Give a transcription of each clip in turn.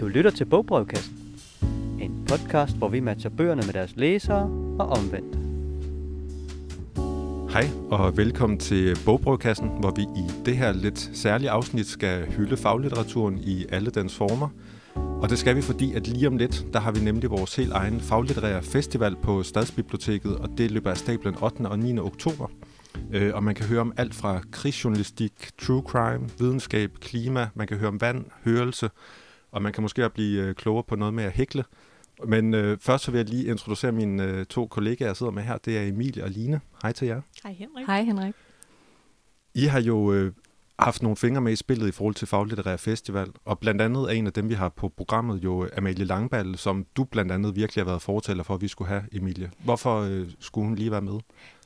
Du lytter til Bogbrevkassen. En podcast, hvor vi matcher bøgerne med deres læsere og omvendt. Hej og velkommen til Bogbrevkassen, hvor vi i det her lidt særlige afsnit skal hylde faglitteraturen i alle dens former. Og det skal vi, fordi at lige om lidt, der har vi nemlig vores helt egen faglitterære festival på Stadsbiblioteket, og det løber af stablen 8. og 9. oktober. Øh, og man kan høre om alt fra krigsjournalistik, true crime, videnskab, klima, man kan høre om vand, hørelse, og man kan måske også blive øh, klogere på noget med at hækle. Men øh, først så vil jeg lige introducere mine øh, to kollegaer, jeg sidder med her. Det er Emilie og Line. Hej til jer. Hej Henrik. Hej Henrik. I har jo øh, haft nogle fingre med i spillet i forhold til Faglitterær Festival, og blandt andet er en af dem, vi har på programmet, jo Amalie Langballe, som du blandt andet virkelig har været fortæller for, at vi skulle have, Emilie. Hvorfor øh, skulle hun lige være med?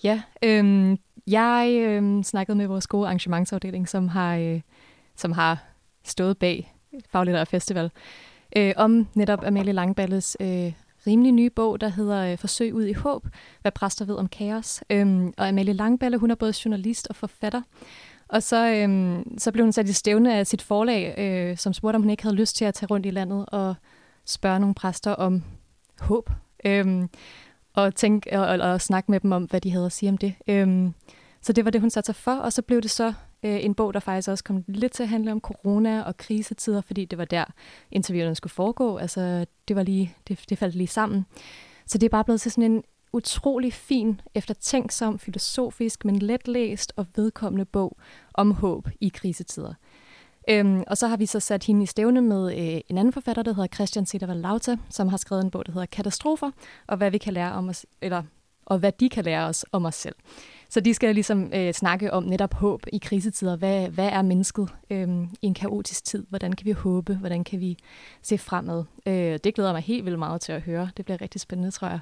Ja, øhm, jeg øhm, snakkede med vores gode arrangementsafdeling, som har, øh, som har stået bag Faglitterær Festival, øh, om netop Amalie Langballes øh, rimelig nye bog, der hedder øh, Forsøg ud i håb, hvad præster ved om kaos. Øhm, og Amalie Langballe, hun er både journalist og forfatter, og så, øhm, så blev hun sat i stævne af sit forlag, øh, som spurgte, om hun ikke havde lyst til at tage rundt i landet og spørge nogle præster om håb. Øhm, og, tænke, og, og, og snakke med dem om, hvad de havde at sige om det. Øhm, så det var det, hun satte sig for, og så blev det så øh, en bog, der faktisk også kom lidt til at handle om corona og krisetider, fordi det var der, interviewerne skulle foregå. Altså, det, var lige, det, det faldt lige sammen. Så det er bare blevet til sådan en utrolig fin, eftertænksom, filosofisk, men letlæst og vedkommende bog om håb i krisetider. Øhm, og så har vi så sat hende i stævne med øh, en anden forfatter, der hedder Christian Cedervald Lauta, som har skrevet en bog, der hedder Katastrofer, og hvad vi kan lære om os, eller, og hvad de kan lære os om os selv. Så de skal ligesom øh, snakke om netop håb i krisetider. Hvad, hvad er mennesket øh, i en kaotisk tid? Hvordan kan vi håbe? Hvordan kan vi se fremad? Øh, det glæder mig helt vildt meget til at høre. Det bliver rigtig spændende, tror jeg.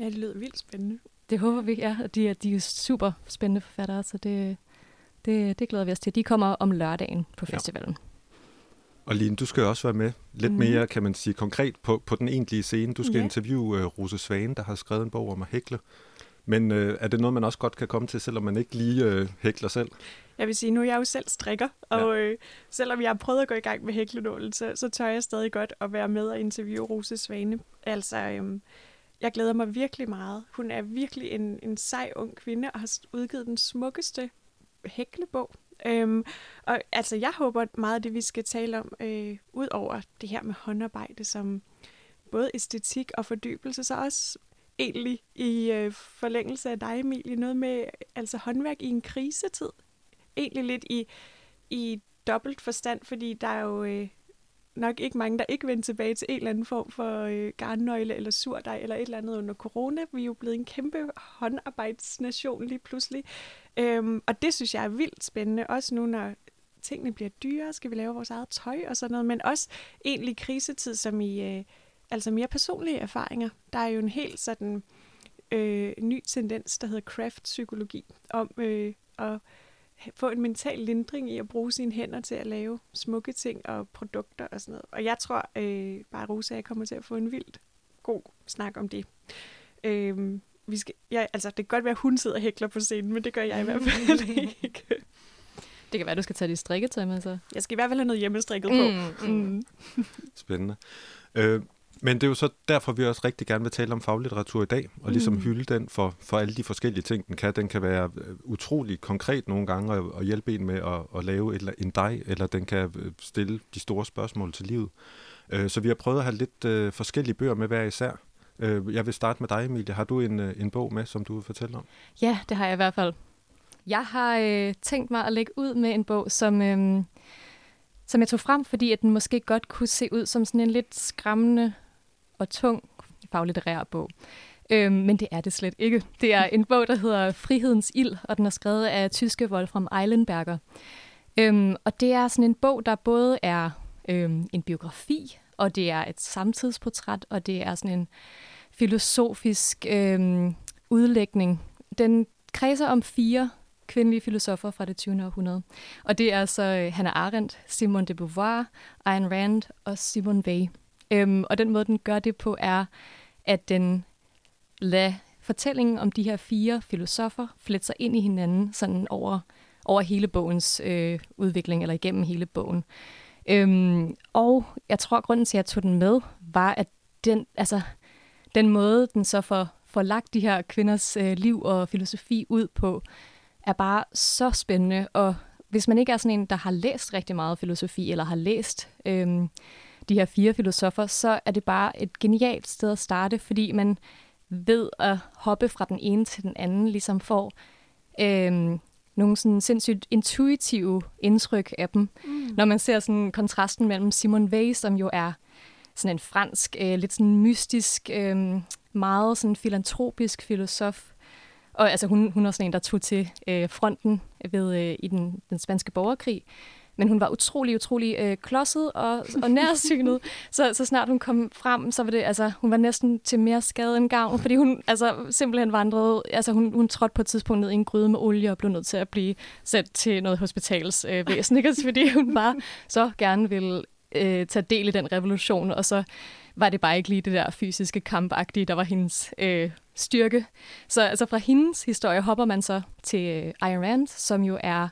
Ja, det lyder vildt spændende. Det håber vi, ja. De er, de er super spændende forfattere, så det, det, det glæder vi os til. De kommer om lørdagen på festivalen. Ja. Og Line, du skal også være med lidt mm. mere, kan man sige, konkret på, på den egentlige scene. Du skal ja. interviewe uh, Rose Svane, der har skrevet en bog om at hækle. Men øh, er det noget, man også godt kan komme til, selvom man ikke lige øh, hækler selv? Jeg vil sige, nu er jeg jo selv strikker, og ja. øh, selvom jeg har prøvet at gå i gang med hæklenålen, så, så tør jeg stadig godt at være med og interviewe Rose Svane. Altså, øh, jeg glæder mig virkelig meget. Hun er virkelig en, en sej ung kvinde og har udgivet den smukkeste hæklebog. Øhm, og altså, jeg håber meget af det, vi skal tale om, øh, ud over det her med håndarbejde, som både æstetik og fordybelse, så også egentlig i øh, forlængelse af dig, Emilie, noget med altså håndværk i en krisetid. Egentlig lidt i, i dobbelt forstand, fordi der er jo øh, nok ikke mange, der ikke vender tilbage til en eller anden form for øh, garnnøgle eller surdej eller et eller andet under corona. Vi er jo blevet en kæmpe håndarbejdsnation lige pludselig. Øhm, og det synes jeg er vildt spændende, også nu når tingene bliver dyre, skal vi lave vores eget tøj og sådan noget, men også egentlig krisetid, som i øh, altså mere personlige erfaringer. Der er jo en helt sådan øh, ny tendens, der hedder craft-psykologi, om øh, at få en mental lindring i at bruge sine hænder til at lave smukke ting og produkter og sådan noget. Og jeg tror øh, bare, Rosa, jeg kommer til at få en vildt god snak om det. Øh, vi skal, ja, altså, det kan godt være, at hun sidder og hækler på scenen, men det gør jeg i hvert fald ikke. Det kan være, at du skal tage dit strikketøj med så. Jeg skal i hvert fald have noget hjemmestrikket på. Mm, mm. Spændende. Øh, men det er jo så derfor, vi også rigtig gerne vil tale om faglitteratur i dag, og ligesom mm. hylde den for, for alle de forskellige ting, den kan. Den kan være øh, utrolig konkret nogle gange og, og hjælpe en med at, at lave et, en dej, eller den kan øh, stille de store spørgsmål til livet. Øh, så vi har prøvet at have lidt forskellige bøger med hver især. Jeg vil starte med dig, Emilie. Har du en, en bog med, som du vil fortælle om? Ja, det har jeg i hvert fald. Jeg har øh, tænkt mig at lægge ud med en bog, som... Øh, som jeg tog frem, fordi at den måske godt kunne se ud som sådan en lidt skræmmende og tung faglitterær bog. Øhm, men det er det slet ikke. Det er en bog, der hedder Frihedens ild, og den er skrevet af tyske Wolfram Eilenberger. Øhm, og det er sådan en bog, der både er øhm, en biografi, og det er et samtidsportræt, og det er sådan en filosofisk øhm, udlægning. Den kredser om fire kvindelige filosofer fra det 20. århundrede. Og det er så Hannah Arendt, Simone de Beauvoir, Ayn Rand og Simone Weil. Øhm, og den måde, den gør det på, er, at den lader fortællingen om de her fire filosofer flette sig ind i hinanden sådan over, over hele bogens øh, udvikling, eller igennem hele bogen. Øhm, og jeg tror, at grunden til, at jeg tog den med, var, at den, altså, den måde, den så får, får lagt de her kvinders øh, liv og filosofi ud på, er bare så spændende. Og hvis man ikke er sådan en, der har læst rigtig meget filosofi, eller har læst øhm, de her fire filosofer, så er det bare et genialt sted at starte, fordi man ved at hoppe fra den ene til den anden, ligesom får øhm, nogle sådan sindssygt intuitive indtryk af dem. Mm. Når man ser sådan kontrasten mellem Simone Weil, som jo er sådan en fransk, øh, lidt sådan mystisk, øh, meget sådan filantropisk filosof. Og altså, hun, hun er sådan en, der tog til øh, fronten ved, øh, i den, den spanske borgerkrig. Men hun var utrolig, utrolig øh, klodset og, og nærsynet. så, så snart hun kom frem, så var det, altså, hun var næsten til mere skade end gavn, fordi hun altså, simpelthen vandrede, altså hun, hun trådte på et tidspunkt ned i en gryde med olie og blev nødt til at blive sat til noget hospitalsvæsen, øh, fordi hun bare så gerne ville øh, tage del i den revolution, og så var det bare ikke lige det der fysiske kampagtige, der var hendes øh, styrke. Så altså fra hendes historie hopper man så til øh, Ayn Rand, som jo er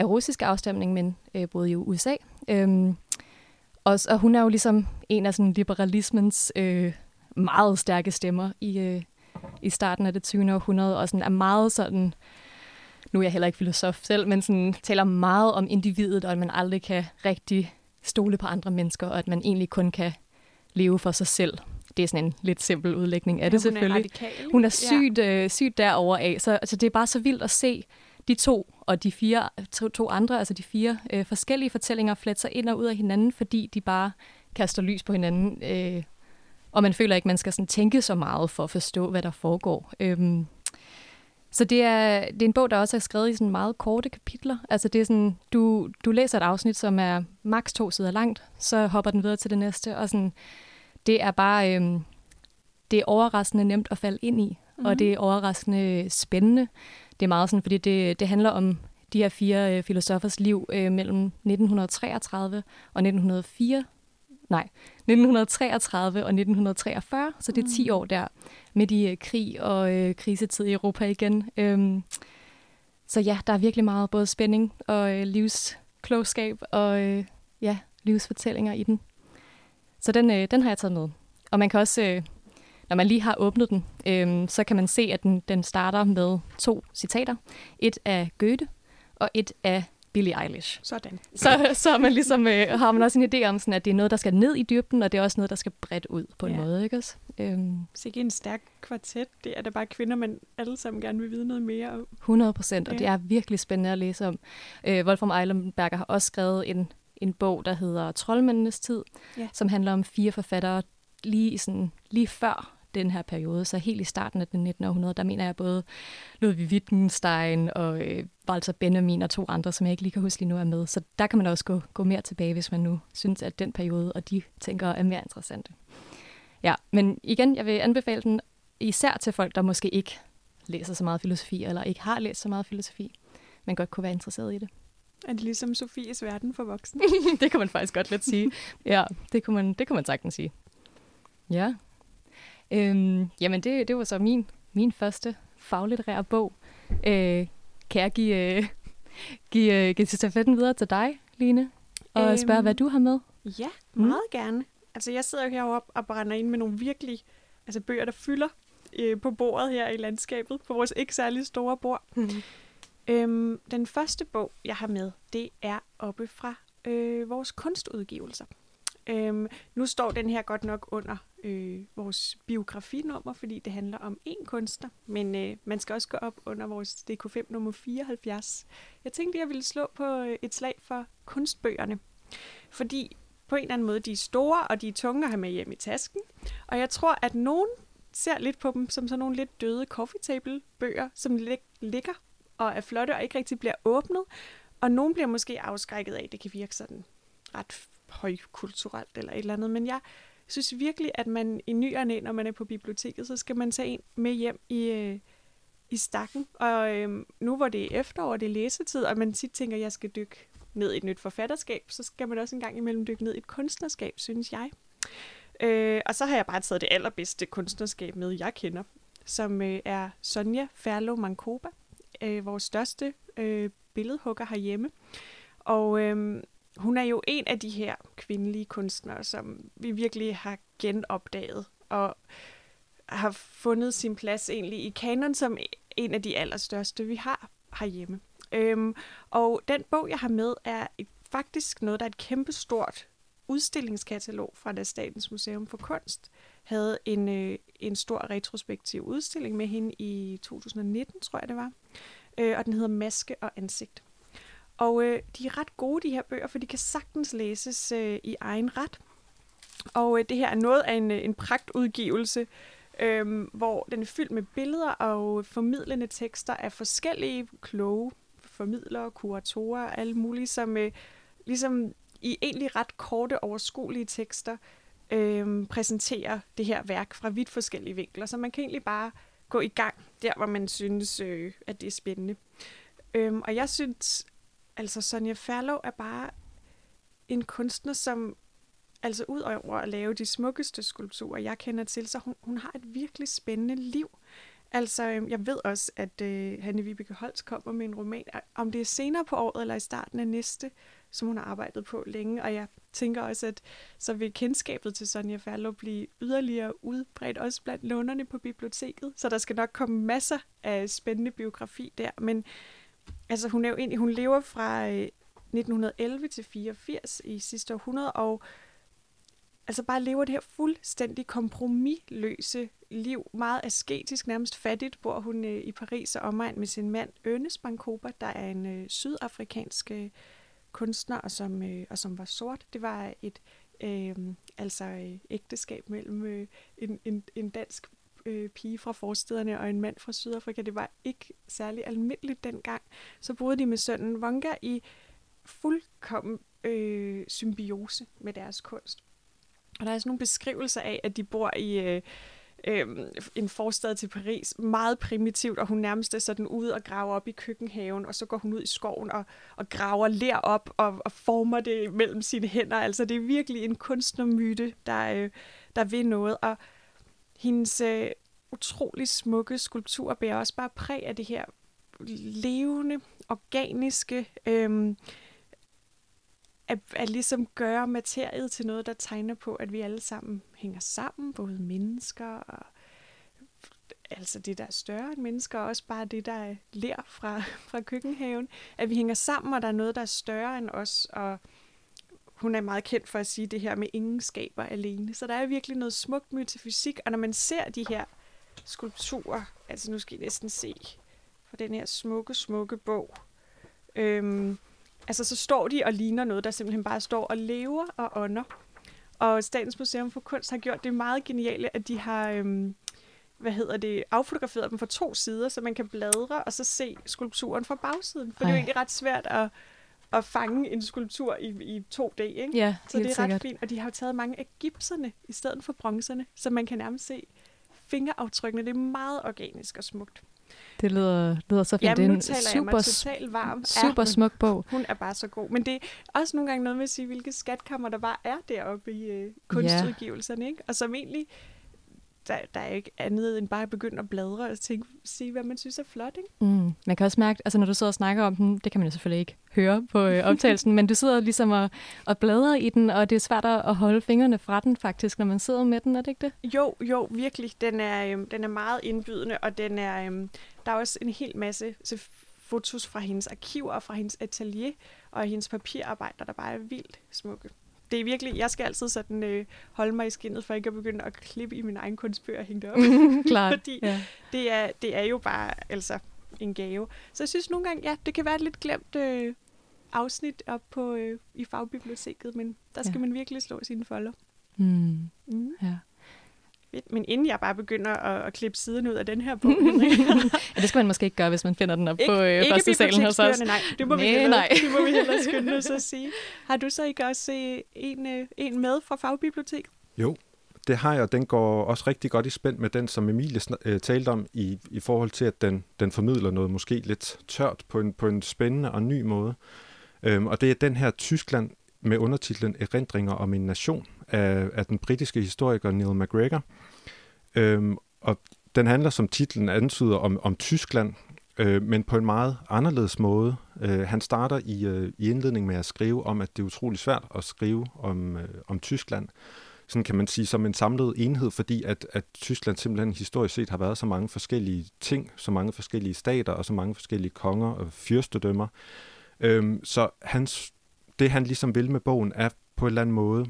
af russisk afstamning, men øh, boede i USA. Øhm, og, og hun er jo ligesom en af sådan liberalismens øh, meget stærke stemmer i, øh, i starten af det 20. århundrede, og sådan er meget sådan, nu er jeg heller ikke filosof selv, men sådan taler meget om individet, og at man aldrig kan rigtig stole på andre mennesker, og at man egentlig kun kan leve for sig selv. Det er sådan en lidt simpel udlægning af ja, det selvfølgelig. Hun er, radikal, hun er sygt, ja. øh, sygt derover af, så altså, det er bare så vildt at se de to og de fire to, to andre, altså de fire øh, forskellige fortællinger, fletter ind og ud af hinanden, fordi de bare kaster lys på hinanden, øh, og man føler ikke, man skal sådan tænke så meget for at forstå, hvad der foregår. Øhm, så det er, det er en bog, der også er skrevet i sådan meget korte kapitler. Altså det er sådan, du, du læser et afsnit, som er maks to sider langt, så hopper den videre til det næste, og sådan, det er bare, øhm, det er overraskende nemt at falde ind i, mm-hmm. og mhm. det er overraskende spændende. Det er meget sådan, fordi det, det handler om de her fire øh, filosofers liv øh, mellem 1933 og 1904, nej, 1933 og 1943, så det er 10 mm. år der, med i øh, krig og øh, krisetid i Europa igen. Øhm, så ja, der er virkelig meget både spænding og øh, livsklogskab og øh, ja, livsfortællinger i den. Så den, øh, den har jeg taget med. Og man kan også, øh, når man lige har åbnet den, øh, så kan man se, at den, den starter med to citater. Et af Goethe, og et af Billie Eilish. Sådan. Så, så man ligesom, øh, har man også en idé om, sådan, at det er noget, der skal ned i dybden, og det er også noget, der skal bredt ud på en ja. måde. Ikke også? Øhm. Så ikke en stærk kvartet. Det er da bare kvinder, man alle sammen gerne vil vide noget mere om. 100 procent, og ja. det er virkelig spændende at læse om. Øh, Wolfram Eilenberger har også skrevet en, en bog, der hedder Troldmændenes tid, ja. som handler om fire forfattere lige, sådan, lige før den her periode. Så helt i starten af den 19. århundrede, der mener jeg både Ludwig Wittgenstein og øh, Walter Benjamin og to andre, som jeg ikke lige kan huske lige nu er med. Så der kan man også gå, gå mere tilbage, hvis man nu synes, at den periode og de tænker er mere interessante. Ja, men igen, jeg vil anbefale den især til folk, der måske ikke læser så meget filosofi, eller ikke har læst så meget filosofi, men godt kunne være interesseret i det. Er det ligesom Sofies verden for voksne? det kan man faktisk godt lidt sige. Ja, det kunne man, det kunne man sagtens sige. Ja. Øhm, jamen, det, det var så min, min første faglitterære bog. Øh, kan jeg give, øh, give, øh, give stafetten videre til dig, Line? Og øhm, spørge, hvad du har med? Ja, mm. meget mm. gerne. Altså, jeg sidder jo heroppe og brænder ind med nogle virkelig altså bøger, der fylder øh, på bordet her i landskabet, på vores ikke særlig store bord. Mm. Øhm, den første bog, jeg har med, det er oppe fra øh, vores kunstudgivelser. Øhm, nu står den her godt nok under øh, vores biografinummer, fordi det handler om én kunstner, men øh, man skal også gå op under vores DK5 nummer 74. Jeg tænkte, jeg ville slå på øh, et slag for kunstbøgerne, fordi på en eller anden måde, de er store, og de er tunge at have med hjem i tasken, og jeg tror, at nogen ser lidt på dem som sådan nogle lidt døde coffee table bøger, som lig- ligger og er flotte og ikke rigtig bliver åbnet, og nogen bliver måske afskrækket af, at det kan virke sådan ret højkulturelt eller et eller andet, men jeg jeg synes virkelig, at man i ny og næ, når man er på biblioteket, så skal man tage en med hjem i, øh, i stakken. Og øh, nu hvor det er efterår, det er læsetid, og man tit tænker, at jeg skal dykke ned i et nyt forfatterskab, så skal man også en gang imellem dykke ned i et kunstnerskab, synes jeg. Øh, og så har jeg bare taget det allerbedste kunstnerskab med, jeg kender, som øh, er Sonja Ferlo Mankoba, øh, vores største øh, billedhugger herhjemme. Og øh, hun er jo en af de her kvindelige kunstnere, som vi virkelig har genopdaget og har fundet sin plads egentlig i kanon som en af de allerstørste, vi har herhjemme. Øhm, og den bog, jeg har med, er et, faktisk noget, der er et kæmpestort udstillingskatalog fra da Statens Museum for Kunst havde en, øh, en stor retrospektiv udstilling med hende i 2019, tror jeg det var. Øh, og den hedder Maske og ansigt. Og øh, de er ret gode, de her bøger, for de kan sagtens læses øh, i egen ret. Og øh, det her er noget af en, øh, en pragtudgivelse, øh, hvor den er fyldt med billeder og formidlende tekster af forskellige kloge formidlere, kuratorer, alle mulige, som øh, ligesom i egentlig ret korte, overskuelige tekster øh, præsenterer det her værk fra vidt forskellige vinkler. Så man kan egentlig bare gå i gang der, hvor man synes, øh, at det er spændende. Øhm, og jeg synes, altså Sonja Ferlov er bare en kunstner, som altså ud over at lave de smukkeste skulpturer, jeg kender til, så hun, hun har et virkelig spændende liv. Altså, øhm, jeg ved også, at øh, Hanne Vibeke Holst kommer med en roman, om det er senere på året eller i starten af næste, som hun har arbejdet på længe, og jeg tænker også, at så vil kendskabet til Sonja Ferlo blive yderligere udbredt, også blandt lånerne på biblioteket, så der skal nok komme masser af spændende biografi der, men altså hun er jo egentlig, hun lever fra øh, 1911 til 84 i sidste århundrede, og altså bare lever det her fuldstændig kompromilløse liv, meget asketisk, nærmest fattigt, bor hun øh, i Paris og omegn med sin mand Ernest Bankoba, der er en øh, sydafrikansk øh, kunstner, og som, øh, og som var sort. Det var et øh, altså øh, ægteskab mellem øh, en, en, en dansk øh, pige fra forstederne og en mand fra Sydafrika. Det var ikke særlig almindeligt dengang. Så boede de med sønnen Wonga i fuldkommen øh, symbiose med deres kunst. Og der er sådan nogle beskrivelser af, at de bor i øh, øh, en forstad til Paris, meget primitivt, og hun nærmest er sådan ude og graver op i køkkenhaven, og så går hun ud i skoven og, og graver ler op og, og former det mellem sine hænder. Altså det er virkelig en kunstnermyte, der, øh, der vil noget. Og hendes øh, utrolig smukke skulptur bærer også bare præg af det her levende, organiske, øh, at, at ligesom gøre materiet til noget, der tegner på, at vi alle sammen hænger sammen, både mennesker og altså det, der er større end mennesker, og også bare det, der er lær fra, fra køkkenhaven. At vi hænger sammen, og der er noget, der er større end os, og hun er meget kendt for at sige det her med ingen skaber alene. Så der er virkelig noget smukt metafysik, og når man ser de her skulpturer, altså nu skal I næsten se fra den her smukke, smukke bog, øhm, altså så står de og ligner noget, der simpelthen bare står og lever og ånder. Og Statens Museum for Kunst har gjort det meget geniale, at de har øhm, hvad hedder det, affotograferet dem fra to sider, så man kan bladre og så se skulpturen fra bagsiden. For Ej. det er jo egentlig ret svært at, at fange en skulptur i, i 2D, ikke? Ja, Så det er ret sikkert. fint. Og de har jo taget mange af gipserne i stedet for bronzerne, så man kan nærmest se fingeraftrykkene. Det er meget organisk og smukt. Det lyder, lyder så fint. Jamen, det er en super, totalt varm. super Ja, smuk bog. hun er bare så god. Men det er også nogle gange noget med at sige, hvilke skatkammer der bare er deroppe i øh, kunstudgivelserne. Ikke? Og som egentlig, der, der er ikke andet end bare at begynde at bladre og tænke, sige, hvad man synes er flot. Ikke? Mm. Man kan også mærke, altså når du sidder og snakker om den, det kan man jo selvfølgelig ikke høre på øh, optagelsen, men du sidder ligesom og, og bladrer i den, og det er svært at holde fingrene fra den faktisk, når man sidder med den, er det ikke det? Jo, jo, virkelig. Den er, øhm, den er meget indbydende, og den er, øhm, der er også en hel masse fotos fra hendes arkiver og fra hendes atelier og hendes papirarbejder, der bare er vildt smukke. Det er virkelig, jeg skal altid sådan øh, holde mig i skinnet, for ikke at begynde at klippe i min egen kunstbøger og hænge det op. Klart. Fordi ja. det, er, det er jo bare altså en gave. Så jeg synes nogle gange, ja, det kan være et lidt glemt øh, afsnit op på, øh, i fagbiblioteket, men der skal Ja. man virkelig slå sine folder. Mm. Mm. ja. Fedt. Men inden jeg bare begynder at, at klippe siden ud af den her bog, ja, det skal man måske ikke gøre, hvis man finder den op ikke, på øh, ikke første salen hos os. nej. Det må, vi Nej, hellere, nej. det må vi hellere skynde os at sige. Har du så ikke også øh, en, øh, en med fra fagbiblioteket? Jo, det har jeg, og den går også rigtig godt i spænd med den, som Emilie øh, talte om, i, i forhold til, at den, den formidler noget måske lidt tørt på en, på en spændende og ny måde. Øhm, og det er den her Tyskland med undertitlen Erindringer om en nation af, af den britiske historiker Neil MacGregor. Øhm, og den handler, som titlen antyder, om, om Tyskland, øh, men på en meget anderledes måde. Øh, han starter i, øh, i indledningen med at skrive om, at det er utrolig svært at skrive om, øh, om Tyskland, sådan kan man sige, som en samlet enhed, fordi at, at Tyskland simpelthen historisk set har været så mange forskellige ting, så mange forskellige stater og så mange forskellige konger og fyrstedømmer. Øhm, så hans, det han ligesom vil med bogen er på en eller anden måde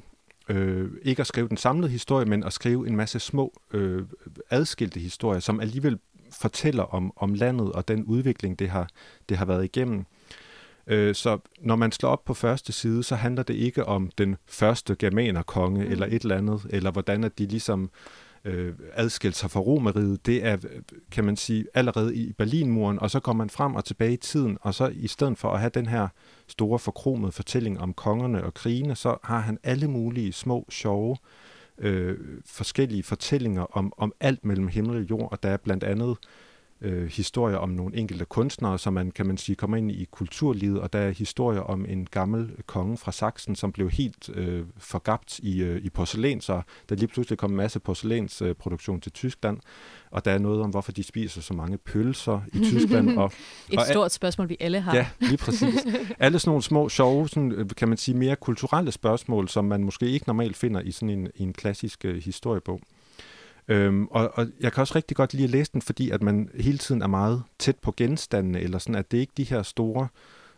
øh, ikke at skrive den samlede historie, men at skrive en masse små øh, adskilte historier, som alligevel fortæller om, om landet og den udvikling, det har, det har været igennem. Øh, så når man slår op på første side, så handler det ikke om den første germanerkonge mm. eller et eller andet, eller hvordan at de ligesom øh, Øh, adskilt sig fra romeriet. Det er, kan man sige, allerede i Berlinmuren, og så går man frem og tilbage i tiden, og så i stedet for at have den her store forkromede fortælling om kongerne og krigene, så har han alle mulige små, sjove, øh, forskellige fortællinger om, om alt mellem himmel og jord, og der er blandt andet øh, historier om nogle enkelte kunstnere, som man kan man sige kommer ind i kulturlivet, og der er historier om en gammel konge fra Sachsen, som blev helt øh, forgabt i, øh, i porcelæn, så der lige pludselig kom en masse porcelænsproduktion øh, til Tyskland, og der er noget om, hvorfor de spiser så mange pølser i Tyskland. Og, Et og, stort spørgsmål, vi alle har. Ja, lige præcis. Alle sådan nogle små, sjove, sådan, øh, kan man sige, mere kulturelle spørgsmål, som man måske ikke normalt finder i sådan en, i en klassisk øh, historiebog. Øhm, og, og jeg kan også rigtig godt lide at læse den, fordi at man hele tiden er meget tæt på genstandene, eller sådan, at det ikke de her store,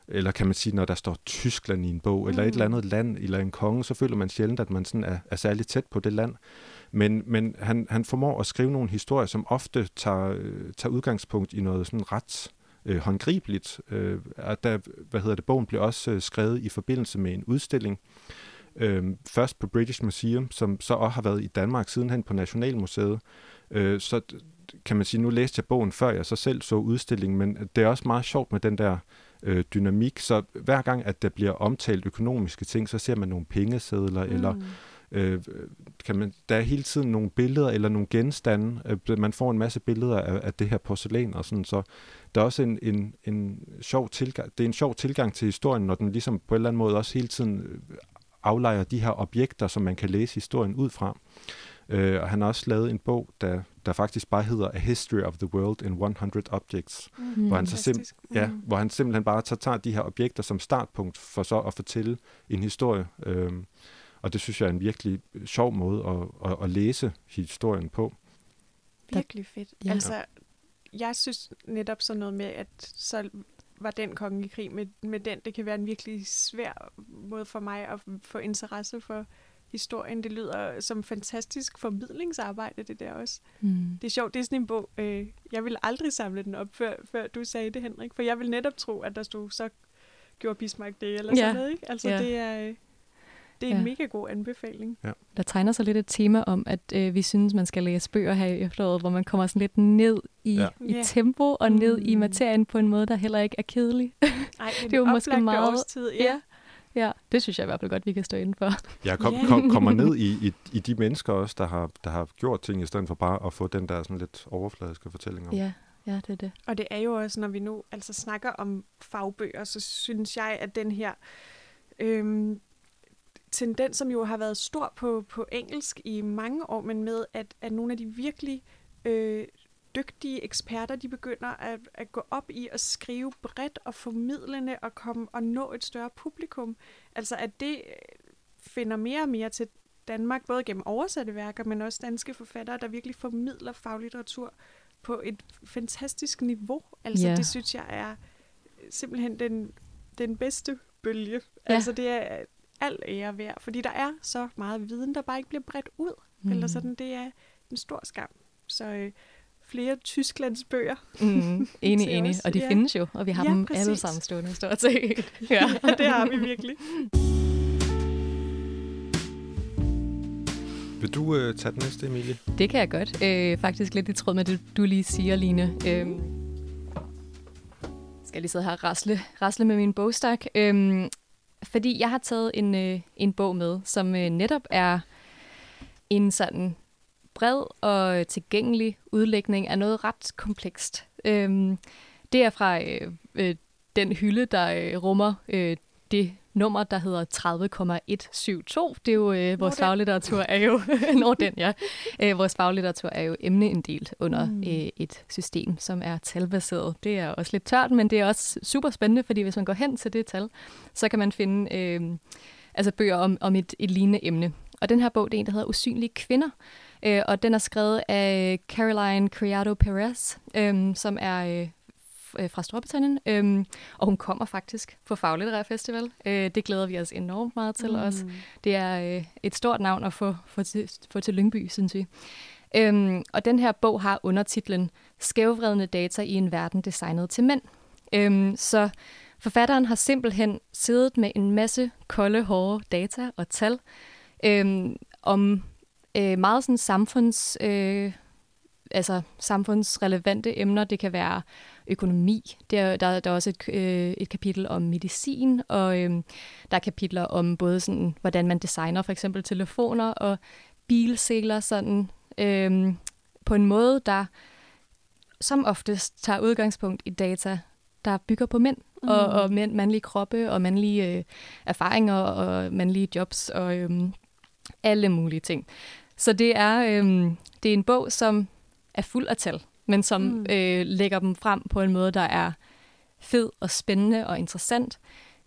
eller kan man sige, når der står Tyskland i en bog, mm. eller et eller andet land, eller en konge, så føler man sjældent, at man sådan er, er særlig tæt på det land. Men, men han, han formår at skrive nogle historier, som ofte tager, øh, tager udgangspunkt i noget sådan ret øh, håndgribeligt. Øh, at der, hvad hedder det, bogen bliver også øh, skrevet i forbindelse med en udstilling, Øh, først på British Museum, som så også har været i Danmark sidenhen på Nationalmuseet. Øh, så kan man sige, nu læste jeg bogen før jeg så selv så udstillingen, men det er også meget sjovt med den der øh, dynamik. Så hver gang, at der bliver omtalt økonomiske ting, så ser man nogle pengesedler, mm. eller øh, kan man, der er hele tiden nogle billeder eller nogle genstande. Øh, man får en masse billeder af, af det her porcelæn og sådan, så der er også en, en, en sjov tilgang, det er en sjov tilgang til historien, når den ligesom på en eller anden måde også hele tiden aflejer de her objekter, som man kan læse historien ud fra. Øh, og han har også lavet en bog, der, der faktisk bare hedder A History of the World in 100 Objects, mm, hvor, han så sim- mm. ja, hvor han simpelthen bare tager, tager de her objekter som startpunkt for så at fortælle en historie. Øh, og det synes jeg er en virkelig sjov måde at, at, at læse historien på. Virkelig fedt. Ja. Altså, jeg synes netop sådan noget med, at så var den konge i krig med, med den. Det kan være en virkelig svær måde for mig at få interesse for historien. Det lyder som fantastisk formidlingsarbejde, det der også. Mm. Det er sjovt, det er sådan en bog. Øh, jeg ville aldrig samle den op, før, før du sagde det, Henrik. For jeg vil netop tro, at der stod, så gjorde Bismarck det, eller ja. sådan noget. Ikke? Altså, ja. det er... Øh, det er ja. en mega god anbefaling. Ja. Der tegner sig lidt et tema om, at øh, vi synes, man skal læse bøger her i efteråret, hvor man kommer sådan lidt ned i, ja. i yeah. tempo og ned mm. i materien på en måde, der heller ikke er kedelig. Ej, det, er jo måske meget... Årstid, ja. ja. Ja, det synes jeg i hvert fald godt, vi kan stå inden for. Jeg kom, kom, kommer ned i, i, i de mennesker også, der har, der har gjort ting, i stedet for bare at få den der sådan lidt overfladiske fortælling om. Ja, ja, det er det. Og det er jo også, når vi nu altså snakker om fagbøger, så synes jeg, at den her øhm, tendens, som jo har været stor på, på engelsk i mange år, men med at, at nogle af de virkelig øh, dygtige eksperter, de begynder at, at gå op i at skrive bredt og formidlende og komme og nå et større publikum. Altså at det øh, finder mere og mere til Danmark, både gennem oversatte værker, men også danske forfattere, der virkelig formidler faglitteratur på et fantastisk niveau. Altså yeah. det synes jeg er simpelthen den, den bedste bølge. Ja. Altså det er al ære værd, fordi der er så meget viden, der bare ikke bliver bredt ud. Mm. Eller sådan, det er en stor skam. Så øh, flere Tysklands bøger. Mm, enig, enig. Og de ja. findes jo, og vi har ja, dem præcis. alle sammen stående stort set. ja. ja, det har vi virkelig. Vil du øh, tage den næste, Emilie? Det kan jeg godt. Øh, faktisk lidt i tråd med det, du lige siger, Line. Øh, skal jeg lige sidde her og rasle, rasle med min bogstak. Øh, fordi jeg har taget en, øh, en bog med, som øh, netop er en sådan bred og tilgængelig udlægning af noget ret komplekst. Øhm, det er fra øh, øh, den hylde, der øh, rummer øh, det nummer, der hedder 30,172. Det er jo øh, vores den. faglitteratur er jo når den, ja. Øh, vores faglitteratur er jo emneinddelt under Mm. øh, et system, som er talbaseret. Det er også lidt tørt, men det er også super spændende, fordi hvis man går hen til det tal, så kan man finde øh, altså bøger om, om et, et lignende emne. Og den her bog, det er en, der hedder Usynlige Kvinder, øh, og den er skrevet af Caroline Criado Perez, øh, som er øh, fra Storbritannien, øh, og hun kommer faktisk på Faglitterær Festival. Øh, det glæder vi os enormt meget til mm. også. Det er øh, et stort navn at få, få, til, få til Lyngby, synes vi. Øhm, og den her bog har undertitlen Skævvredne data i en verden designet til mænd. Øhm, så forfatteren har simpelthen siddet med en masse kolde, hårde data og tal øhm, om øh, meget sådan samfunds... Øh, altså samfundsrelevante emner. Det kan være økonomi. Der, der, der er også et, øh, et kapitel om medicin, og øh, der er kapitler om både sådan, hvordan man designer for eksempel telefoner og bilseler sådan, øh, på en måde, der som oftest tager udgangspunkt i data, der bygger på mænd, mm. og, og mænd, mandlige kroppe, og mandlige øh, erfaringer, og mandlige jobs, og øh, alle mulige ting. Så det er, øh, det er en bog, som er fuld af tal, men som Mm. øh, lægger dem frem på en måde, der er fed og spændende og interessant.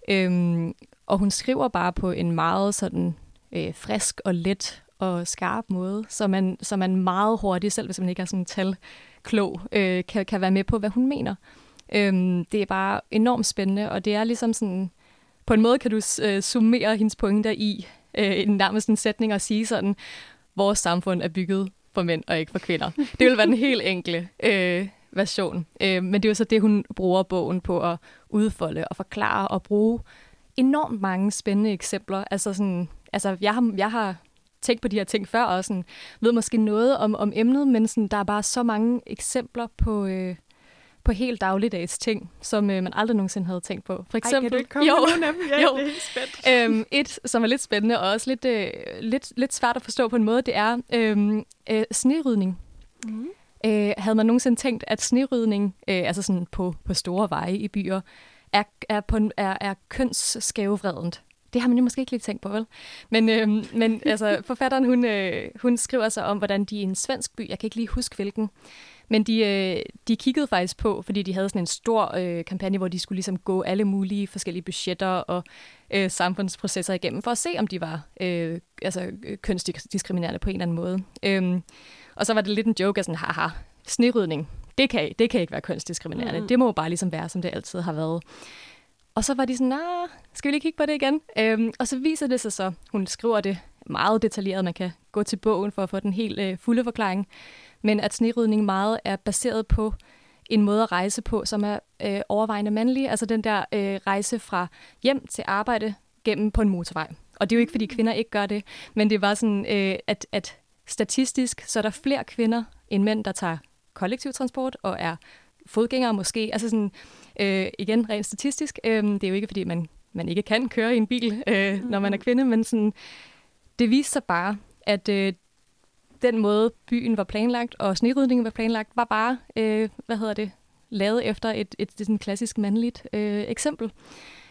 Øhm, og hun skriver bare på en meget sådan øh, frisk og let og skarp måde, så man, så man meget hurtigt, selv hvis man ikke er sådan talklog, øh, kan, kan være med på, hvad hun mener. Øhm, det er bare enormt spændende, og det er ligesom sådan, på en måde kan du øh, summere hendes pointer i øh, en nærmest en sætning og sige sådan, vores samfund er bygget for mænd og ikke for kvinder. Det vil være den helt enkle øh, version. Øh, men det er jo så det, hun bruger bogen på at udfolde og forklare og bruge enormt mange spændende eksempler. Altså, sådan, altså jeg, har, jeg har tænkt på de her ting før, og sådan, ved måske noget om, om emnet, men sådan, der er bare så mange eksempler på, øh, på helt dagligdags ting, som øh, man aldrig nogensinde havde tænkt på. For eksempel, Ej, kan du ikke komme jo, med af dem? Ja, jo. det er spændt. øhm, et, som er lidt spændende og også lidt, øh, lidt, lidt svært at forstå på en måde, det er øhm, øh, snerydning. Mm. Øh, havde man nogensinde tænkt, at snerydning, øh, altså sådan på, på store veje i byer, er, er, på en, er, er kønsskævevredent? Det har man jo måske ikke lige tænkt på, vel? Men, øh, men altså, forfatteren, hun, øh, hun skriver sig om, hvordan de i en svensk by, jeg kan ikke lige huske hvilken, men de, øh, de kiggede faktisk på, fordi de havde sådan en stor øh, kampagne, hvor de skulle ligesom gå alle mulige forskellige budgetter og øh, samfundsprocesser igennem, for at se, om de var øh, altså, øh, kønsdiskriminerende på en eller anden måde. Øhm, og så var det lidt en joke af sådan, haha, snerydning, det kan, det kan ikke være kønsdiskriminerende. Mm. Mm. Det må jo bare ligesom være, som det altid har været. Og så var de sådan, nah, skal vi lige kigge på det igen? Øhm, og så viser det sig så, hun skriver det meget detaljeret, man kan gå til bogen for at få den helt øh, fulde forklaring, men at snerydning meget er baseret på en måde at rejse på, som er øh, overvejende mandlig, altså den der øh, rejse fra hjem til arbejde gennem på en motorvej. Og det er jo ikke, fordi kvinder ikke gør det, men det var sådan, øh, at, at statistisk, så er der flere kvinder end mænd, der tager kollektiv transport og er fodgængere måske. Altså sådan, øh, igen rent statistisk, øh, det er jo ikke, fordi man, man ikke kan køre i en bil, øh, når man er kvinde, men sådan, det viste sig bare, at øh, den måde byen var planlagt, og snerydningen var planlagt, var bare, øh, hvad hedder det, lavet efter et, et, et sådan klassisk mandligt øh, eksempel.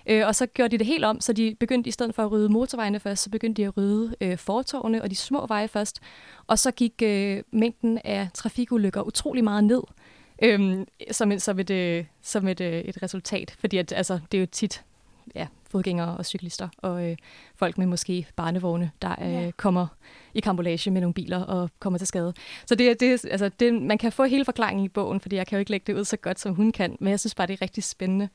Øh, og så gjorde de det helt om, så de begyndte i stedet for at rydde motorvejene først, så begyndte de at rydde øh, fortovene og de små veje først. Og så gik øh, mængden af trafikulykker utrolig meget ned, øh, som, et, som, et, øh, som et, øh, et resultat. Fordi at, altså, det er jo tit ja, fodgængere og cyklister og øh, folk med måske barnevogne, der øh, Ja. kommer i kambolage med nogle biler og kommer til skade. Så det, det, altså, det, man kan få hele forklaringen i bogen, fordi jeg kan jo ikke lægge det ud så godt, som hun kan, men jeg synes bare, det er rigtig spændende,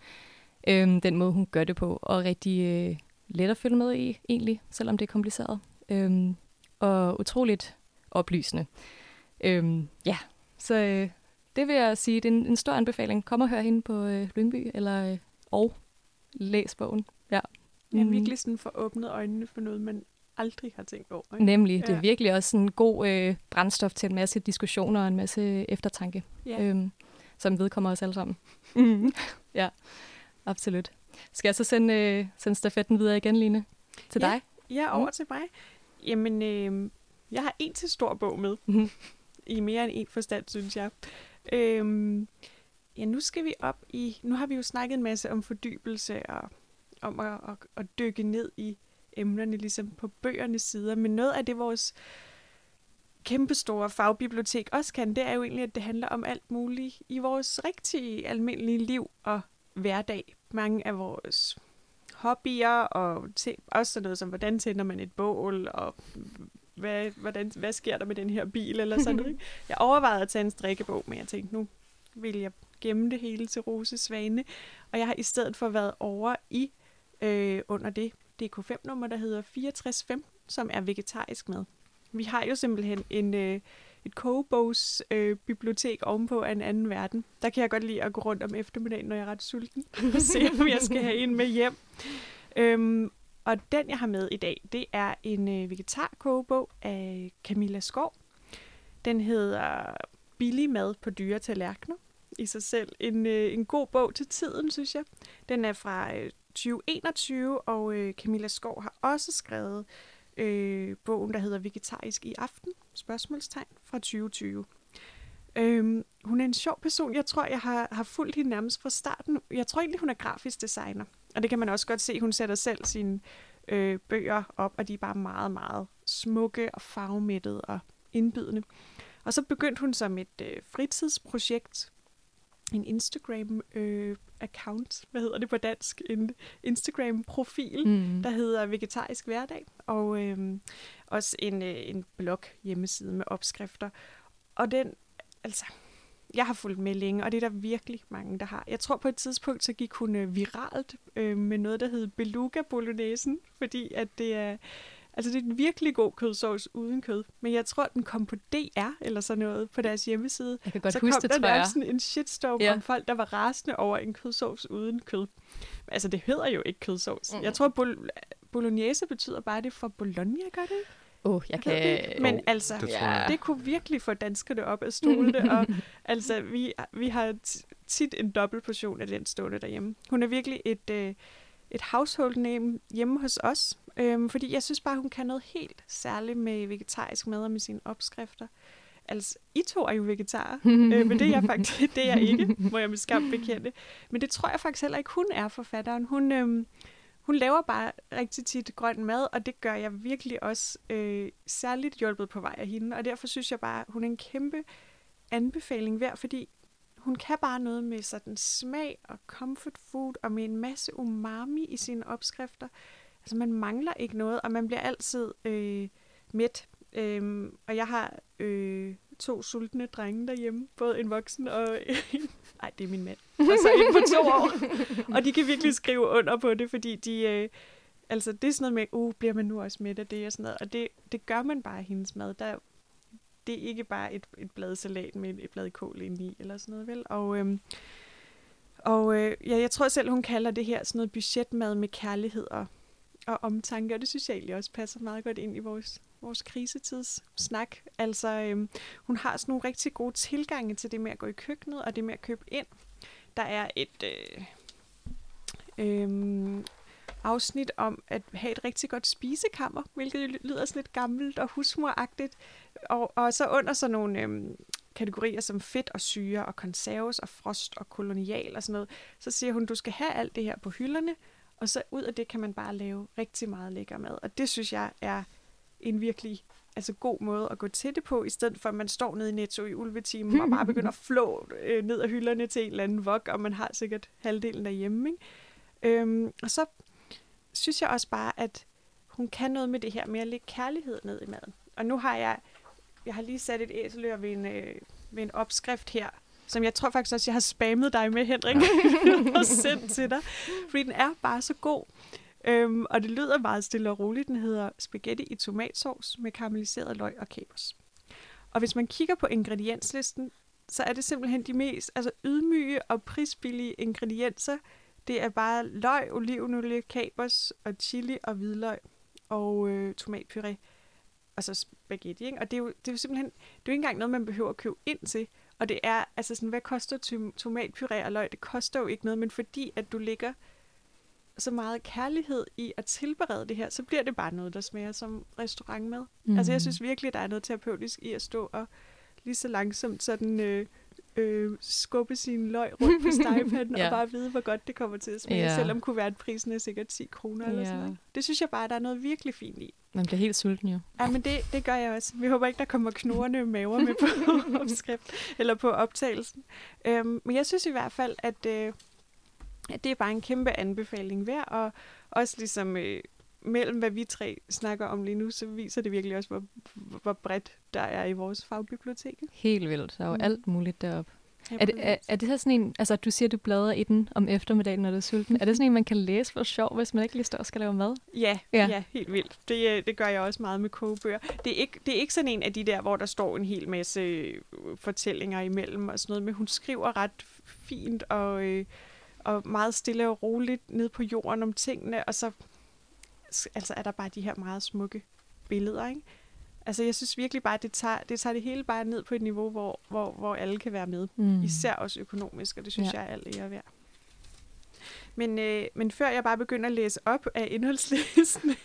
øhm, den måde, hun gør det på, og rigtig øh, let at følge med i, egentlig, selvom det er kompliceret. Øhm, og utroligt oplysende. Øhm, ja, så øh, det vil jeg sige, det er en, en stor anbefaling. Kom og hør hende på øh, Lyngby, eller øh, og læs bogen. Ja. Ja, Mm. virkelig sådan få åbnet øjnene for noget, man aldrig har tænkt over. Ikke? Nemlig. Det er Ja. virkelig også en god øh, brændstof til en masse diskussioner og en masse eftertanke, Ja. øhm, som vedkommer os alle sammen. Mm. ja, absolut. Skal jeg så sende, øh, sende stafetten videre igen, Line? Til Ja. dig? Ja, over til mig. Jamen, øh, jeg har en til stor bog med. Mhm. I mere end en forstand, synes jeg. Øhm, ja, nu skal vi op i... Nu har vi jo snakket en masse om fordybelse og om at, at, at dykke ned i emnerne, ligesom på bøgernes sider. Men noget af det, vores kæmpestore fagbibliotek også kan, det er jo egentlig, at det handler om alt muligt i vores rigtige, almindelige liv og hverdag. Mange af vores hobbyer, og også sådan noget som, hvordan tænder man et bål, og hvad, hvordan, hvad sker der med den her bil, eller sådan noget. Jeg overvejede at tage en strikkebog, men jeg tænkte, nu vil jeg gemme det hele til Rose Svane, og jeg har i stedet for været over i øh, under det DK5-nummer, der hedder 6415, som er vegetarisk med. Vi har jo simpelthen en, øh, et kogebogs øh, bibliotek ovenpå af en anden verden. Der kan jeg godt lide at gå rundt om eftermiddagen, når jeg er ret sulten, og se, om jeg skal have en med hjem. Øhm, og den, jeg har med i dag, det er en øh, vegetarkogebog af Camilla Skov. Den hedder Billig mad på dyre tallerkener. I sig selv en, øh, en god bog til tiden, synes jeg. Den er fra øh, 2021, og øh, Camilla Skov har også skrevet øh, bogen, der hedder Vegetarisk i aften, spørgsmålstegn, fra 2020. Øhm, hun er en sjov person. Jeg tror, jeg har, har fulgt hende nærmest fra starten. Jeg tror egentlig, hun er grafisk designer. Og det kan man også godt se. Hun sætter selv sine øh, bøger op, og de er bare meget, meget smukke og farvemættede og indbydende. Og så begyndte hun som et øh, fritidsprojekt, en Instagram-account, øh, hvad hedder det på dansk? En Instagram-profil, mm. der hedder Vegetarisk Hverdag, og øh, også en, øh, en blog hjemmeside med opskrifter. Og den, altså, jeg har fulgt med længe, og det er der virkelig mange, der har. Jeg tror på et tidspunkt, så gik hun øh, viralt øh, med noget, der hed Beluga Bolognese, fordi at det er, altså det er en virkelig god kødsovs uden kød. Men jeg tror, den kom på DR eller sådan noget på deres hjemmeside. Jeg kan godt så huske kom det, der tror jeg. sådan en shitstorm Ja. om folk, der var rasende over en kødsovs uden kød. Altså, det hedder jo ikke kødsovs. Mm. Jeg tror, bol- bolognese betyder bare det for Bologna, gør det? ikke? Åh, oh, jeg det? kan... Men Jo, altså, det Ja. jeg. det kunne virkelig få danskerne op af stolene, og altså, vi, vi har tit en dobbelt portion af den stående derhjemme. Hun er virkelig et, øh, et household name hjemme hos os, øhm, fordi jeg synes bare, hun kan noget helt særligt med vegetarisk mad og med sine opskrifter. Altså, I to er jo vegetarer, øh, men det er jeg faktisk det er jeg ikke, må jeg med skam bekende. Men det tror jeg faktisk heller ikke, hun er forfatteren. Hun, øhm, hun laver bare rigtig tit grøn mad, og det gør jeg virkelig også øh, særligt hjulpet på vej af hende. Og derfor synes jeg bare, hun er en kæmpe anbefaling værd, fordi hun kan bare noget med sådan smag og comfort food, og med en masse umami i sine opskrifter. Altså man mangler ikke noget, og man bliver altid øh, mæt. Øhm, og jeg har øh, to sultne drenge derhjemme, både en voksen og en... Nej, det er min mand. Og så en på to år. Og de kan virkelig skrive under på det, fordi de... Øh, altså, det er sådan noget med, uh, bliver man nu også mæt af det og sådan noget. Og det, det gør man bare i hendes mad. Der, det er ikke bare et, et blad salat med et, et blad kål indeni, eller sådan noget, vel? Og, øhm, og øh, ja, jeg tror selv, hun kalder det her sådan noget budgetmad med kærlighed og, og omtanke, og det synes jeg egentlig også passer meget godt ind i vores, vores krisetidssnak. Altså, øhm, hun har sådan nogle rigtig gode tilgange til det med at gå i køkkenet, og det med at købe ind. Der er et øh, øh, afsnit om at have et rigtig godt spisekammer, hvilket lyder sådan lidt gammelt og husmoragtigt. Og, og så under sådan nogle Øh, kategorier som fedt og syre og konserves og frost og kolonial og sådan noget, så siger hun, du skal have alt det her på hylderne, og så ud af det kan man bare lave rigtig meget lækker mad. Og det synes jeg er en virkelig altså god måde at gå til det på, i stedet for at man står nede i Netto i ulvetimen og bare begynder at flå øh, ned af hylderne til en eller anden vok, og man har sikkert halvdelen derhjemme. Ikke? Øhm, og så synes jeg også bare, at hun kan noget med det her med at lægge kærlighed ned i maden. Og nu har jeg, jeg har lige sat et æselør ved en, øh, ved en opskrift her, som jeg tror faktisk også, jeg har spammet dig med, Henrik, og sendt til dig. Fordi den er bare så god. Øhm, og det lyder meget stille og roligt. Den hedder spaghetti i tomatsovs med karamelliseret løg og kapers. Og hvis man kigger på ingredienslisten, så er det simpelthen de mest altså ydmyge og prisbillige ingredienser. Det er bare løg, olivenolie, kapers og chili og hvidløg og øh, tomatpuré og så spaghetti. Ikke? Og det er, jo, det er jo simpelthen, det er jo ikke engang noget, man behøver at købe ind til. Og det er, altså sådan, hvad koster tomatpuré og løg? Det koster jo ikke noget, men fordi at du ligger så meget kærlighed i at tilberede det her, så bliver det bare noget, der smager som restaurantmad. Mm. Altså jeg synes virkelig, der er noget terapeutisk i at stå og lige så langsomt sådan øh, øh, skubbe sin løg rundt på stegepanden Ja. og bare vide, hvor godt det kommer til at smage, Ja. selvom kuvertprisen er sikkert 10 kroner eller sådan Ja. noget. Det synes jeg bare, der er noget virkelig fint i. Man bliver helt sulten jo. Ja, men det, det gør jeg også. Vi håber ikke, der kommer knurrende maver med på opskrift eller på optagelsen. Øhm, men jeg synes i hvert fald, at, øh, at det er bare en kæmpe anbefaling værd, og også ligesom øh, mellem hvad vi tre snakker om lige nu, så viser det virkelig også, hvor, hvor bredt der er i vores fagbibliotek. Helt vildt. Der er jo Mm. alt muligt deroppe. Ja, Er det, er, er det så sådan en, altså du siger, du bladrer i den om eftermiddagen, når du er sulten. Er det sådan en, man kan læse for sjov, hvis man ikke lige står og skal lave mad? Ja, Ja. ja. ja helt vildt. Det, øh, det gør jeg også meget med kogebøger. Det er, ikke, det er ikke sådan en af de der, hvor der står en hel masse øh, fortællinger imellem og sådan noget, men hun skriver ret fint og, øh, og meget stille og roligt ned på jorden om tingene, og så altså er der bare de her meget smukke billeder, ikke? Altså, jeg synes virkelig bare, at det tager, det tager det hele bare ned på et niveau, hvor, hvor, hvor alle kan være med. Mm. Især også økonomisk, og det synes Ja. jeg er alt ære værd. Men, øh, men før jeg bare begynder at læse op af indholdslisten,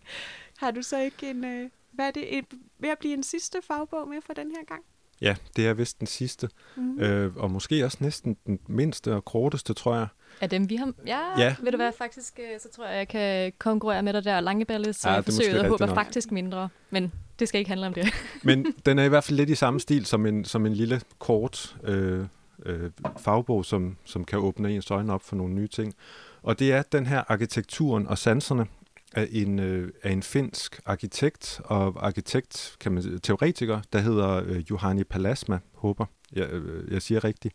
har du så ikke en... Øh, hvad er det? Et, ved at blive en sidste fagbog med for den her gang? Ja, det er vist den sidste, Mm. øh, og måske også næsten den mindste og korteste, tror jeg. Er dem, vi har... Ja, Ja. ved du hvad, faktisk, øh, så tror jeg, jeg kan konkurrere med dig der. Langeballes Ja, ja, er måske forsøget og håber nok. faktisk mindre. Men det skal ikke handle om det. Men den er i hvert fald lidt i samme stil som en, som en lille kort øh, øh, fagbog, som, som kan åbne ens øjne op for nogle nye ting. Og det er den her arkitekturen og sanserne af en, øh, af en finsk arkitekt og arkitekt, kan man sige, teoretiker, der hedder øh, Johanni Palasma, håber jeg, øh, jeg siger rigtigt.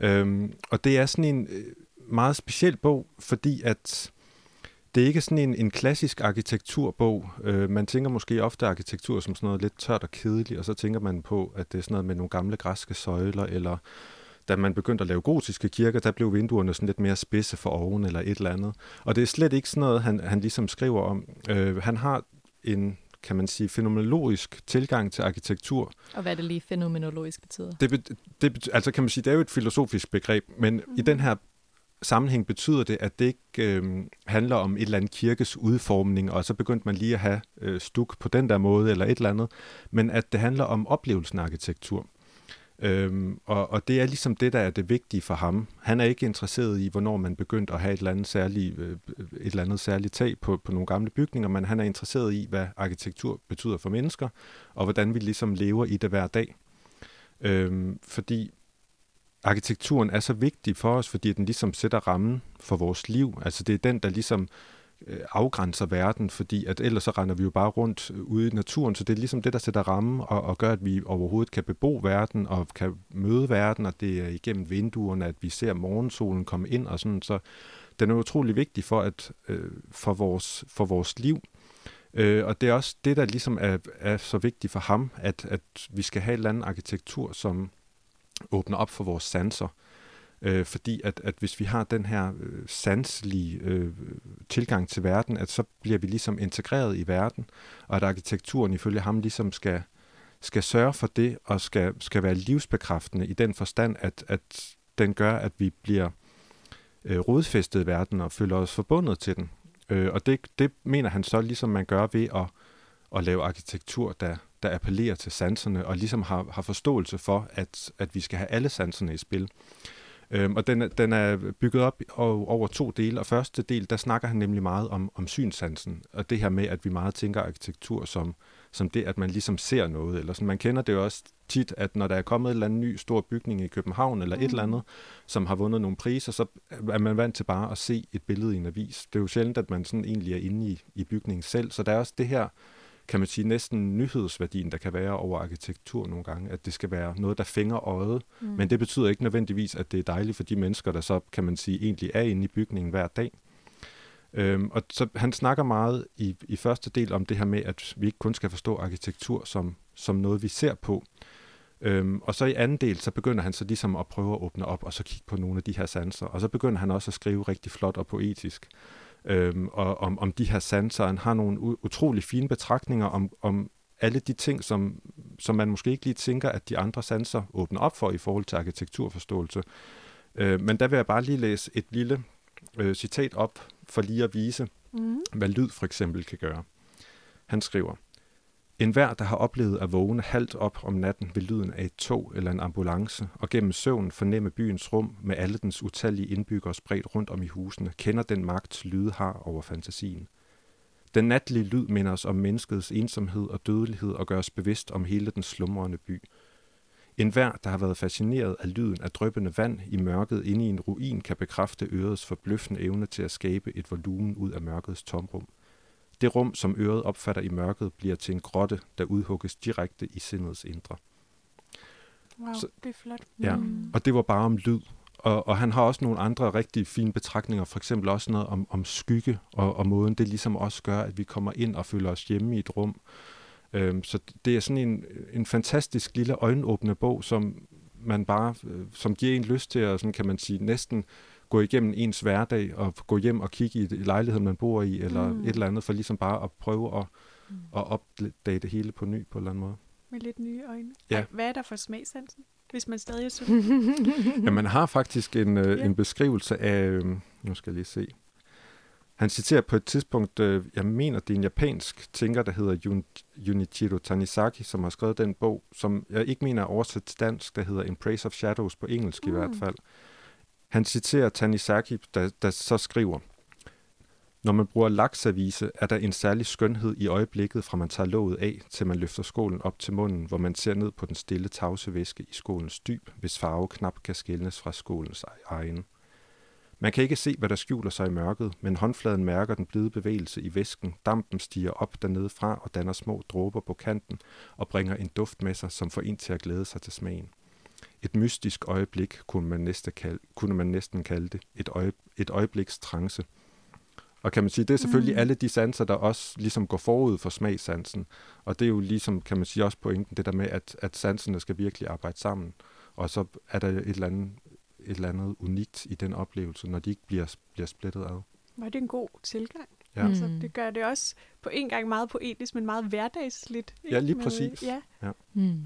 Øhm, og det er sådan en øh, meget speciel bog, fordi at det er ikke sådan en, en klassisk arkitekturbog. Øh, man tænker måske ofte arkitektur som sådan noget lidt tørt og kedeligt, og så tænker man på, at det er sådan noget med nogle gamle græske søjler, eller da man begyndte at lave gotiske kirker, der blev vinduerne sådan lidt mere spidse for oven, eller et eller andet. Og det er slet ikke sådan noget, han, han ligesom skriver om. Øh, han har en, kan man sige, fænomenologisk tilgang til arkitektur, Og hvad er det lige fænomenologisk betyder? det, det altså kan man sige, det er jo et filosofisk begreb, men mm. i den her sammenhæng betyder det, at det ikke øh, handler om et eller andet kirkes udformning, og så begyndte man lige at have øh, stuk på den der måde, eller et eller andet, men at det handler om oplevelsen af arkitektur. Øhm, og, og det er ligesom det, der er det vigtige for ham. Han er ikke interesseret i, hvornår man begyndte at have et eller andet særligt, øh, et eller andet særligt tag på, på nogle gamle bygninger, men han er interesseret i, hvad arkitektur betyder for mennesker, og hvordan vi ligesom lever i det hver dag. Øhm, fordi arkitekturen er så vigtig for os, fordi den ligesom sætter rammen for vores liv. Altså det er den, der ligesom øh, Øh, afgrænser verden, fordi at ellers så render vi jo bare rundt øh, ude i naturen, så det er ligesom det, der sætter rammen og, og gør, at vi overhovedet kan bebo verden og kan møde verden, og det er igennem vinduerne, at vi ser morgensolen komme ind og sådan, så den er utrolig vigtig for, at, øh, for, vores, for vores liv. Øh, og det er også det, der ligesom er, er så vigtigt for ham, at, at vi skal have en eller anden arkitektur, som åbner op for vores sanser. Øh, Øh, fordi at, at hvis vi har den her øh, sanselige øh, tilgang til verden, at så bliver vi ligesom integreret i verden, og at arkitekturen ifølge ham ligesom skal, skal sørge for det, og skal, skal være livsbekræftende i den forstand, at, at den gør, at vi bliver øh, rodfæstet i verden og føler os forbundet til den. Øh, og det, det mener han så ligesom man gør ved at, at lave arkitektur, der, der appellerer til sanserne, og ligesom har, har forståelse for, at, at vi skal have alle sanserne i spil. Øhm, og den, den er bygget op over, to dele, og første del, der snakker han nemlig meget om, om synssansen, og det her med, at vi meget tænker arkitektur som, som det, at man ligesom ser noget, eller sådan. Man kender det jo også tit, at når der er kommet en eller anden ny stor bygning i København, eller mm. et eller andet, som har vundet nogle priser, så er man vant til bare at se et billede i en avis. Det er jo sjældent, at man sådan egentlig er inde i, i bygningen selv, så der er også det her, kan man sige, næsten nyhedsværdien, der kan være over arkitektur nogle gange, at det skal være noget, der fænger øjet, mm. men det betyder ikke nødvendigvis, at det er dejligt for de mennesker, der så, kan man sige, egentlig er inde i bygningen hver dag. Øhm, og så han snakker meget i, i første del om det her med, at vi ikke kun skal forstå arkitektur som, som noget, vi ser på. Øhm, og så i anden del, så begynder han så ligesom at prøve at åbne op, og så kigge på nogle af de her sanser. Og så begynder han også at skrive rigtig flot og poetisk øhm, og om, om de her sanser. Han har nogle utrolig fine betragtninger om, om alle de ting, som, som man måske ikke lige tænker, at de andre sanser åbner op for i forhold til arkitekturforståelse. Øh, men der vil jeg bare lige læse et lille øh, citat op for lige at vise, Mm. hvad lyd for eksempel kan gøre. Han skriver, en hver, der har oplevet at vågne halvt op om natten ved lyden af et tog eller en ambulance, og gennem søvn fornemme byens rum med alle dens utallige indbyggere spredt rundt om i husene, kender den magt, lyde har over fantasien. Den natlige lyd minder os om menneskets ensomhed og dødelighed og gør os bevidst om hele den slumrende by. En hver, der har været fascineret af lyden af drøbende vand i mørket inde i en ruin, kan bekræfte ørets forbløffende evne til at skabe et volumen ud af mørkets tomrum. Det rum, som øret opfatter i mørket, bliver til en grotte, der udhugges direkte i sindets indre. Wow, Så- det er flot. Ja, Mm. og det var bare om lyd. Og, og han har også nogle andre rigtig fine betragtninger, for eksempel også noget om, om skygge, og, og måden det ligesom også gør, at vi kommer ind og føler os hjemme i et rum. Øhm, så det er sådan en, en fantastisk lille øjenåbne bog, som man bare, øh, som giver en lyst til at, sådan kan man sige, næsten gå igennem ens hverdag og gå hjem og kigge i lejligheden, man bor i, eller Mm. et eller andet, for ligesom bare at prøve at, Mm. at opdage det hele på ny på en eller anden måde. Med lidt nye øjne. Ja. Ej, hvad er der for smagsansen, hvis man stadig er sulten? Ja, man har faktisk en, øh, Ja. en beskrivelse af, øh, nu skal jeg lige se, han citerer på et tidspunkt, øh, jeg mener, det er en japansk tænker, der hedder Jun- Junichiro Tanizaki, som har skrevet den bog, som jeg ikke mener er oversat til dansk, der hedder Embrace of Shadows på engelsk mm. i hvert fald. Han citerer Tanizaki, der, der så skriver, når man bruger laksavise, er der en særlig skønhed i øjeblikket, fra man tager låget af, til man løfter skålen op til munden, hvor man ser ned på den stille tavse væske i skålens dyb, hvis farve knap kan skælnes fra skålens egen. Man kan ikke se, hvad der skjuler sig i mørket, men håndfladen mærker den blide bevægelse i væsken. Dampen stiger op dernede fra og danner små dråber på kanten og bringer en duft med sig, som får en til at glæde sig til smagen. Et mystisk øjeblik kunne man, næste kalde, kunne man næsten kalde det. Et, øje, et øjebliks trance. Og kan man sige, det er selvfølgelig Mm. alle de sanser, der også ligesom går forud for smagssansen. Og det er jo ligesom, kan man sige, også pointen, det der med, at, at sanserne skal virkelig arbejde sammen. Og så er der et eller andet, et eller andet unikt i den oplevelse, når de ikke bliver, bliver splittet ad. Var det en god tilgang? Ja. Mm. Altså, det gør det også på en gang meget poetisk, men meget hverdagsligt. ikke? Ja, lige Med- præcis. Ja, Mm.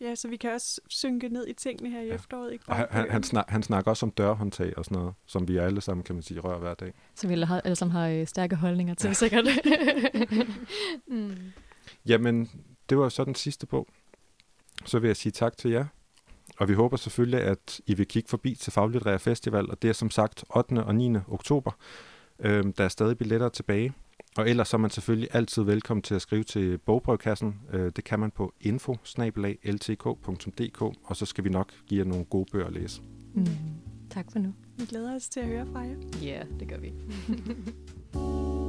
Ja, så vi kan også synke ned i tingene her i Ja. efteråret. Ikke Og bare han, han, han, snak, han snakker også om dørhåndtag og sådan noget, som vi alle sammen, kan man sige, rører hver dag. Så vi alle, har, alle sammen har øh, stærke holdninger til, sikkert. mm. Jamen, det var så den sidste bog. Så vil jeg sige tak til jer. Og vi håber selvfølgelig, at I vil kigge forbi til Faglitterær Festival, og det er som sagt 8. og 9. oktober. Øhm, der er stadig billetter tilbage. Og ellers så er man selvfølgelig altid velkommen til at skrive til bogbrøvkassen. Øh, det kan man på info og så skal vi nok give jer nogle gode bøger at læse. Mm. Tak for nu. Vi glæder os til at høre fra jer. Ja, yeah, det gør vi.